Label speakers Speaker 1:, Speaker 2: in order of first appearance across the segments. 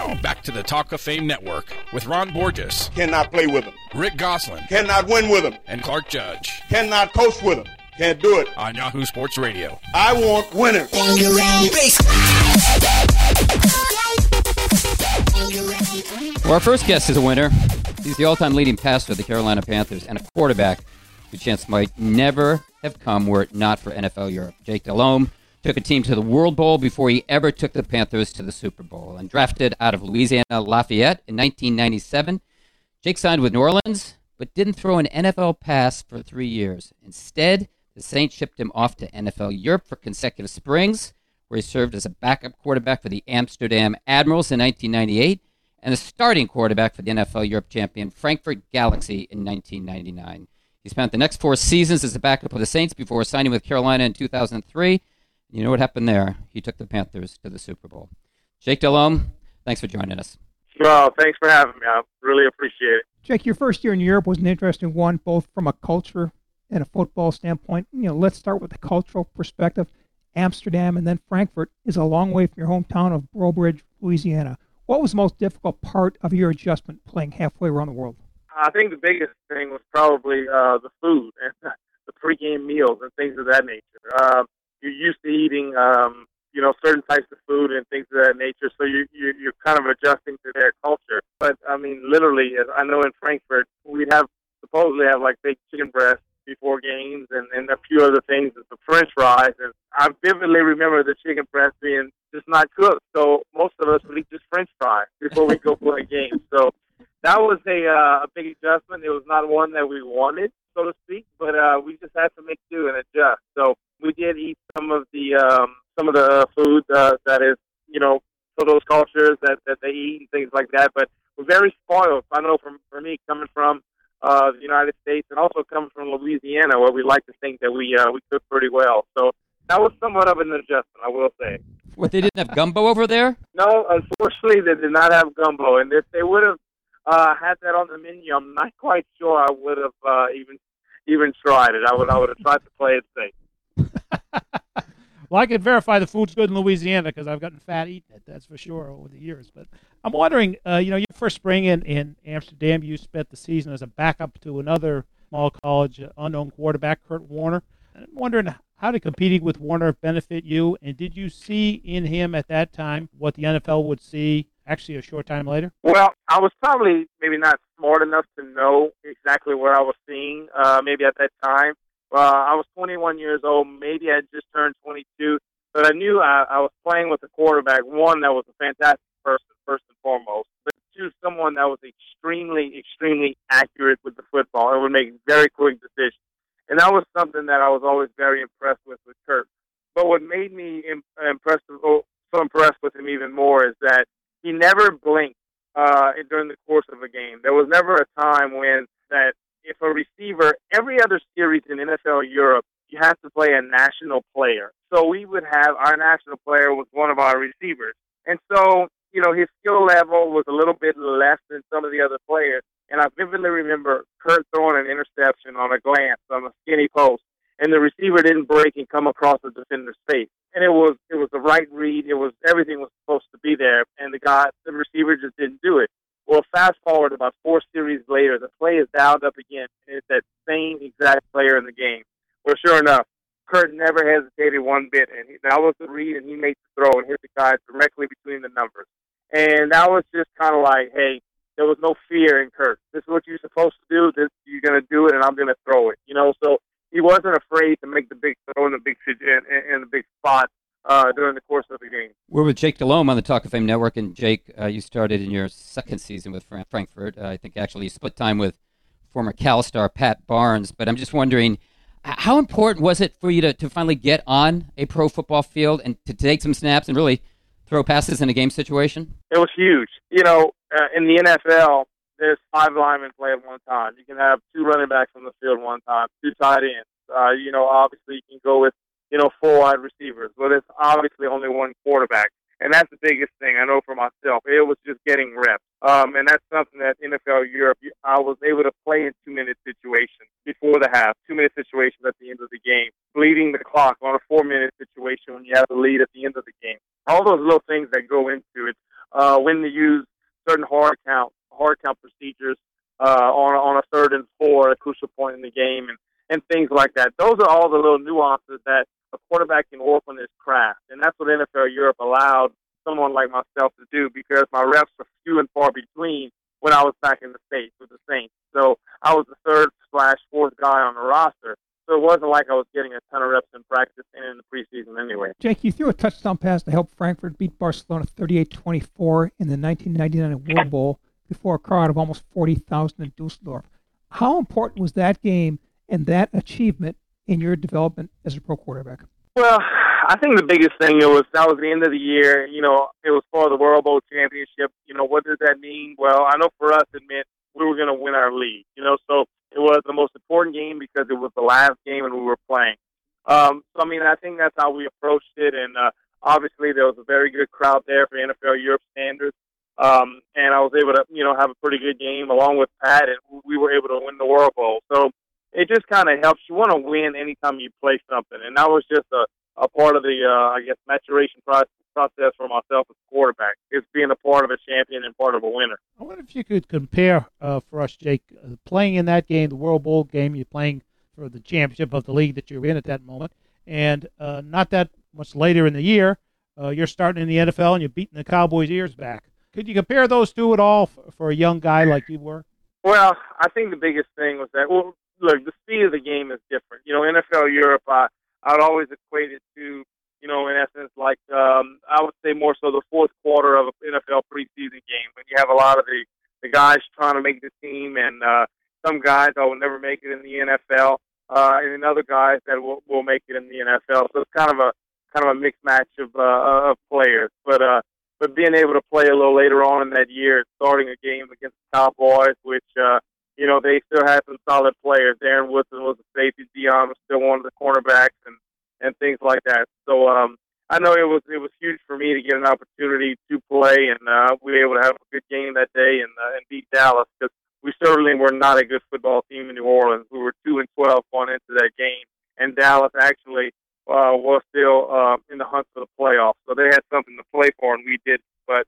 Speaker 1: Now, back to the Talk of Fame Network with Ron Borges,
Speaker 2: Cannot play with him.
Speaker 1: Rick Gosselin,
Speaker 2: Cannot win with him.
Speaker 1: and Clark Judge
Speaker 2: Cannot coach with him. Can't do it.
Speaker 1: on Yahoo Sports Radio.
Speaker 2: I want winners.
Speaker 3: Well, our first guest is a winner. He's the all-time leading passer of the Carolina Panthers and a quarterback whose chance might never have come were it not for NFL Europe. Jake Delhomme took a team to the World Bowl before he ever took the Panthers to the Super Bowl. And drafted out of Louisiana Lafayette in 1997, Jake signed with New Orleans, but didn't throw an NFL pass for three years. Instead, the Saints shipped him off to NFL Europe for consecutive springs, where he served as a backup quarterback for the Amsterdam Admirals in 1998 and a starting quarterback for the NFL Europe champion Frankfurt Galaxy in 1999. He spent the next four seasons as a backup of the Saints before signing with Carolina in 2003. You know what happened there? He took the Panthers to the Super Bowl. Jake Delhomme, thanks for joining us.
Speaker 4: Well, thanks for having me. I really appreciate it.
Speaker 5: Jake, your first year in Europe was an interesting one, both from a culture and a football standpoint. You know, let's start with the cultural perspective. Amsterdam and then Frankfurt is a long way from your hometown of Breaux Bridge, Louisiana. What was the most difficult part of your adjustment playing halfway around the world?
Speaker 4: I think the biggest thing was probably uh, the food and the pregame meals and things of that nature. Um, you're used to eating, um, you know, certain types of food and things of that nature, so you, you you're kind of adjusting to their culture. But I mean, literally, I know in Frankfurt, we'd have supposedly have like big chicken breasts before games and, and a few other things, the French fries. And I vividly remember the chicken breast being just not cooked. So most of us would eat just French fries before we go play games. So that was a, uh, a big adjustment. It was not one that we wanted, so to speak, but uh, we just had to make do and adjust. So we did eat some of the um, some of the food uh, that is, you know, for those cultures that, that they eat and things like that. But we're very spoiled. I know from for me coming from uh, the United States and also coming from Louisiana, where we like to think that we uh, we cook pretty well. So that was somewhat of an adjustment, I will say.
Speaker 3: What, they didn't have gumbo over there?
Speaker 4: No, unfortunately, they did not have gumbo, and if they would have uh, had that on the menu, I'm not quite sure I would have uh, even even tried it. I would I would have tried to play it safe.
Speaker 5: Well, I can verify the food's good in Louisiana because I've gotten fat eating it. That's for sure over the years. But I'm wondering, uh, you know, your first spring in, in Amsterdam, you spent the season as a backup to another small college uh, unknown quarterback, Kurt Warner. And I'm wondering how did competing with Warner benefit you, and did you see in him at that time what the NFL would see actually a short time later?
Speaker 4: Well, I was probably maybe not smart enough to know exactly where I was seeing. Uh, maybe at that time, uh, I was 21 years old. Maybe I just turned 22, but I knew I, I was playing with a quarterback. One that was a fantastic person, first and foremost, but two, someone that was extremely, extremely accurate with the football and would make very quick decisions. And that was something that I was always very impressed with with Kurt. But what made me impressed, oh, so impressed with him even more is that he never blinked uh, during the course of a game. There was never a time when that if a receiver, every other series in NFL Europe, you have to play a national player. So we would have our national player was one of our receivers. And so, you know, his skill level was a little bit less than some of the other players. And I vividly remember Kurt throwing an interception on a glance on a skinny post, and the receiver didn't break and come across the defender's face. And it was it was the right read. It was everything was supposed to be there, and the guy, the receiver, just didn't do it. Well, fast forward about four series later, the play is dialed up again, and it's that same exact player in the game. Well, sure enough, Kurt never hesitated one bit, and he, that was the read, and he made the throw and hit the guy directly between the numbers. And that was just kind of like, hey, there was no fear in Kurt. This is what you're supposed to do. This you're gonna do it, and I'm gonna throw it. You know, so he wasn't afraid to make the big throw in the big in, in the big spot uh, during the course of the game.
Speaker 3: We're with Jake Delhomme on the Talk of Fame Network, and Jake, uh, you started in your second season with Fran- Frankfurt. Uh, I think actually you split time with former Cal star Pat Barnes. But I'm just wondering, how important was it for you to, to finally get on a pro football field and to take some snaps and really throw passes in a game situation?
Speaker 4: It was huge. You know, uh, in the NFL, there's five linemen play at one time. You can have two running backs on the field one time, two tight ends. Uh, you know, obviously you can go with, you know, four wide receivers, but it's obviously only one quarterback. And that's the biggest thing I know for myself. It was just getting reps. Um, and that's something that NFL Europe, I was able to play in two minute situations before the half, two minute situations at the end of the game, bleeding the clock on a four minute situation when you have the lead at the end of the game. All those little things that go into it uh, when to use certain hard count hard count procedures uh, on on a third and four, a crucial point in the game, and and things like that. Those are all the little nuances that quarterback can work on his craft, and that's what NFL Europe allowed someone like myself to do because my reps are few and far between when I was back in the States with the Saints. So I was the third slash fourth guy on the roster. So it wasn't like I was getting a ton of reps in practice and in the preseason anyway.
Speaker 6: Jake, you threw a touchdown pass to help Frankfurt beat Barcelona 38-24 in the 1999 World Bowl before a crowd of almost 40,000 in Dusseldorf. How important was that game and that achievement in your development as a pro quarterback?
Speaker 4: Well, I think the biggest thing it was that was the end of the year. You know, it was for the World Bowl championship. You know, what does that mean? Well, I know for us it meant we were going to win our league. You know, so it was the most important game because it was the last game and we were playing. Um, so I mean, I think that's how we approached it, and uh, obviously there was a very good crowd there for NFL Europe standards. Um, and I was able to, you know, have a pretty good game along with Pat, and we were able to win the World Bowl. So it just kind of helps. You want to win anytime you play something, and that was just a, a part of the, uh, I guess, maturation process process for myself as a quarterback. It's being a part of a champion and part of a winner.
Speaker 5: I wonder if you could compare uh, for us, Jake, uh, playing in that game, the World Bowl game. You're playing for the championship of the league that you're in at that moment, and uh, not that much later in the year, uh, you're starting in the NFL and you're beating the Cowboys' ears back. Could you compare those two at all for, for a young guy like you were?
Speaker 4: Well, I think the biggest thing was that well, look, the speed of the game is different. You know, NFL Europe, I I'd always equate it to you know, in essence, like um, I would say more so the fourth quarter of an NFL preseason game when you have a lot of the the guys trying to make the team, and uh, some guys that will never make it in the NFL, uh, and then other guys that will, will make it in the NFL. So it's kind of a kind of a mixed match of uh, of players, but uh, but being able to play a little later on in that year, starting a game against the Cowboys, which uh, you know they still had some solid players. Darren Woodson was a safety, Deion was still one of the cornerbacks, and and things like that. So um, I know it was it was huge for me to get an opportunity to play, and uh, we were able to have a good game that day and uh, and beat Dallas because we certainly were not a good football team in New Orleans. We were two and twelve going into that game, and Dallas actually uh, was still uh, in the hunt for the playoffs. So they had something to play for, and we did. But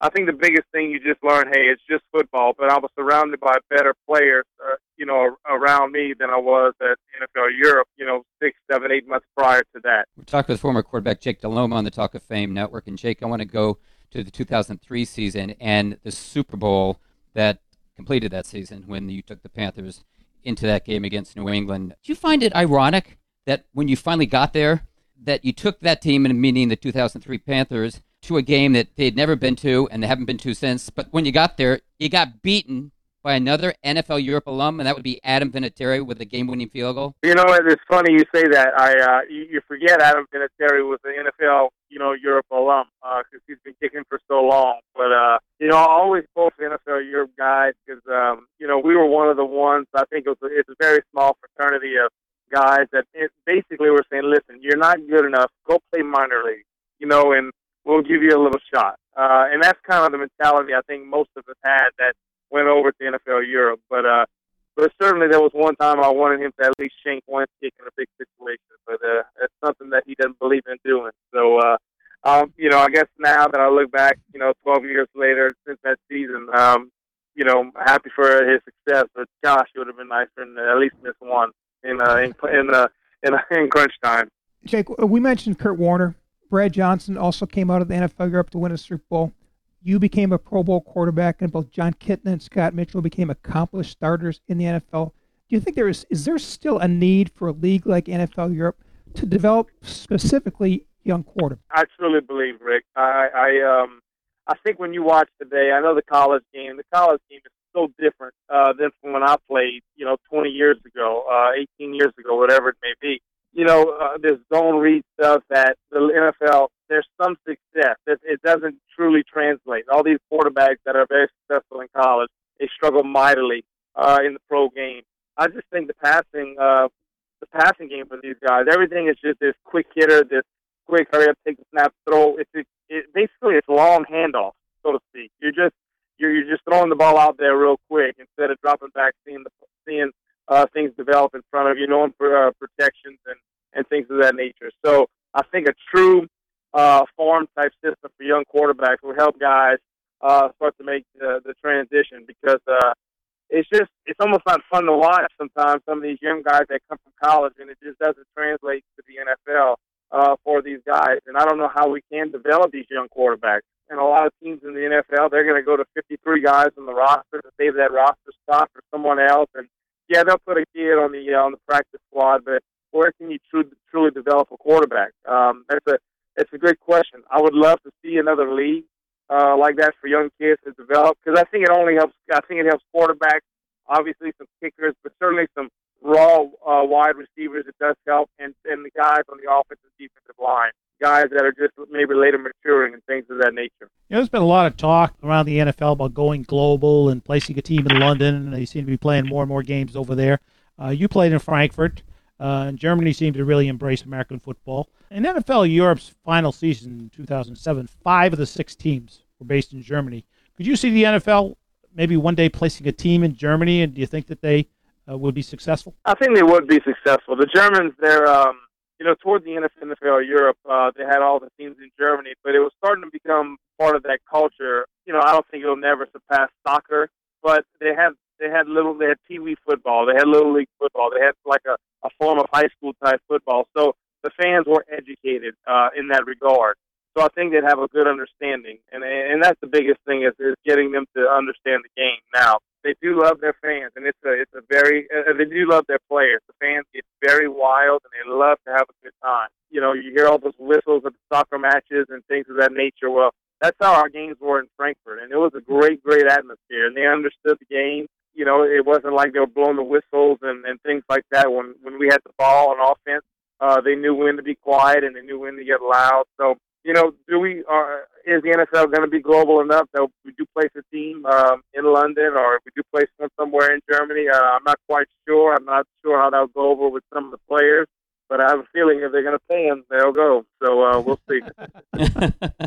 Speaker 4: I think the biggest thing you just learn, hey, it's just football. But I was surrounded by better players, uh, you know, around me than I was at NFL Europe, you know, six, seven, eight months prior to that.
Speaker 3: We talked with former quarterback Jake Delhomme on the Talk of Fame Network, and Jake, I want to go to the 2003 season and the Super Bowl that completed that season when you took the Panthers into that game against New England. Do you find it ironic that when you finally got there, that you took that team, and meaning the 2003 Panthers, to a game that they'd never been to and they haven't been to since. But when you got there, you got beaten by another NFL Europe alum, and that would be Adam Vinatieri with a game-winning field goal.
Speaker 4: You know, it's funny you say that. I uh, you, you forget Adam Vinatieri was an NFL, you know, Europe alum because uh, he's been kicking for so long. But uh, you know, I always for NFL Europe guys because um, you know we were one of the ones. I think it was it's a very small fraternity of guys that basically were saying, "Listen, you're not good enough. Go play minor league." You know, and we'll give you a little shot. Uh, and that's kind of the mentality I think most of us had that went over to NFL Europe. But uh, but certainly there was one time I wanted him to at least shank one kick in a big situation. But uh, it's something that he doesn't believe in doing. So uh, um, you know, I guess now that I look back, you know, 12 years later since that season, um, you know, happy for his success. But gosh, it would have been nice for him to at least miss one in uh, in in, uh, in, in crunch time.
Speaker 6: Jake, we mentioned Kurt Warner Brad Johnson also came out of the NFL Europe to win a Super Bowl. You became a Pro Bowl quarterback, and both Jon Kitna and Scott Mitchell became accomplished starters in the NFL. Do you think there is is there still a need for a league like NFL Europe to develop specifically young quarterbacks?
Speaker 4: I truly believe, Rick. I, I um I think when you watch today, I know the college game. The college game is so different uh, than from when I played, you know, 20 years ago, uh, 18 years ago, whatever it may be you know, uh, this zone read stuff that the NFL, there's some success. It, it doesn't truly translate. All these quarterbacks that are very successful in college, they struggle mightily uh, in the pro game. I just think the passing, uh, the passing game for these guys, everything is just this quick hitter, this quick hurry up, take the snap, throw. It's it, it, basically it's long handoff, so to speak. You're just you're, you're just throwing the ball out there real quick instead of dropping back, seeing the seeing uh, things develop in front of you, knowing for uh, protections and, things of that nature. So I think a true uh, farm type system for young quarterbacks will help guys uh, start to make uh, the transition because uh, it's just it's almost not fun to watch sometimes. Some of these young guys that come from college and it just doesn't translate to the NFL uh, for these guys. And I don't know how we can develop these young quarterbacks. And a lot of teams in the NFL, they're going to go to 53 guys on the roster to save that roster spot for someone else. And yeah, they'll put a kid on the uh, on the practice squad, but where can you truly, truly develop a quarterback? Um, that's a it's a great question. I would love to see another league uh, like that for young kids to develop because I think it only helps. I think it helps quarterbacks, obviously some kickers, but certainly some raw uh, wide receivers. It does help, and and the guys on the offensive defensive line, guys that are just maybe later maturing and things of that nature.
Speaker 5: You know, there's been a lot of talk around the NFL about going global and placing a team in London. They seem to be playing more and more games over there. Uh, you played in Frankfurt. Uh, Germany seemed to really embrace American football. In NFL Europe's final season in 2007, five of the six teams were based in Germany. Could you see the NFL maybe one day placing a team in Germany, and do you think that they uh, would be successful?
Speaker 4: I think they would be successful. The Germans, they're, um, you know, toward the end of NFL Europe, uh, they had all the teams in Germany, but it was starting to become part of that culture. You know, I don't think it'll never surpass soccer, but they had they had little they had pee wee football, they had little league football, they had like a, a form of high school type football. So the fans were educated uh, in that regard. So I think they'd have a good understanding, and and that's the biggest thing is, is getting them to understand the game. Now they do love their fans, and it's a it's a very uh, they do love their players. The fans get very wild, and they love to have a good time. You know, you hear all those whistles at the soccer matches and things of that nature. Well, that's how our games were in Frankfurt, and it was a great, great atmosphere, and they understood the game. You know, it wasn't like they were blowing the whistles and and things like that when when we had the ball on offense. Uh, they knew when to be quiet and they knew when to get loud. So you know, do we are is the NFL going to be global enough that we do place a team um, in London or we do place one somewhere in Germany? Uh, I'm not quite sure. I'm not sure how that'll go over with some of the players, but I have a feeling if they're going to pay them, they'll go. So uh, we'll see.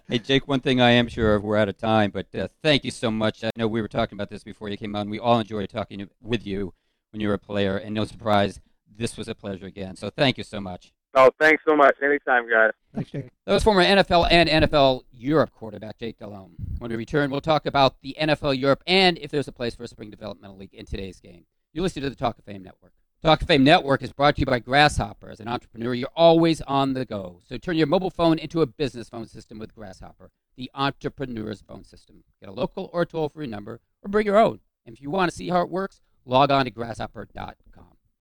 Speaker 3: hey, Jake, one thing I am sure of, we're out of time, but uh, thank you so much. I know we were talking about this before you came on. We all enjoyed talking with you when you were a player, and no surprise, this was a pleasure again. So thank you so much.
Speaker 4: Oh, thanks so much. Anytime, guys.
Speaker 6: Thanks, Jake.
Speaker 3: That was former NFL and NFL Europe quarterback Jake Delhomme. When we return, we'll talk about the NFL Europe and if there's a place for a spring developmental league in today's game. You listen to the Talk of Fame Network. Talk of Fame Network is brought to you by Grasshopper. As an entrepreneur, you're always on the go. So turn your mobile phone into a business phone system with Grasshopper, the entrepreneur's phone system. Get a local or toll free number or bring your own. And if you want to see how it works, log on to grasshopper.com.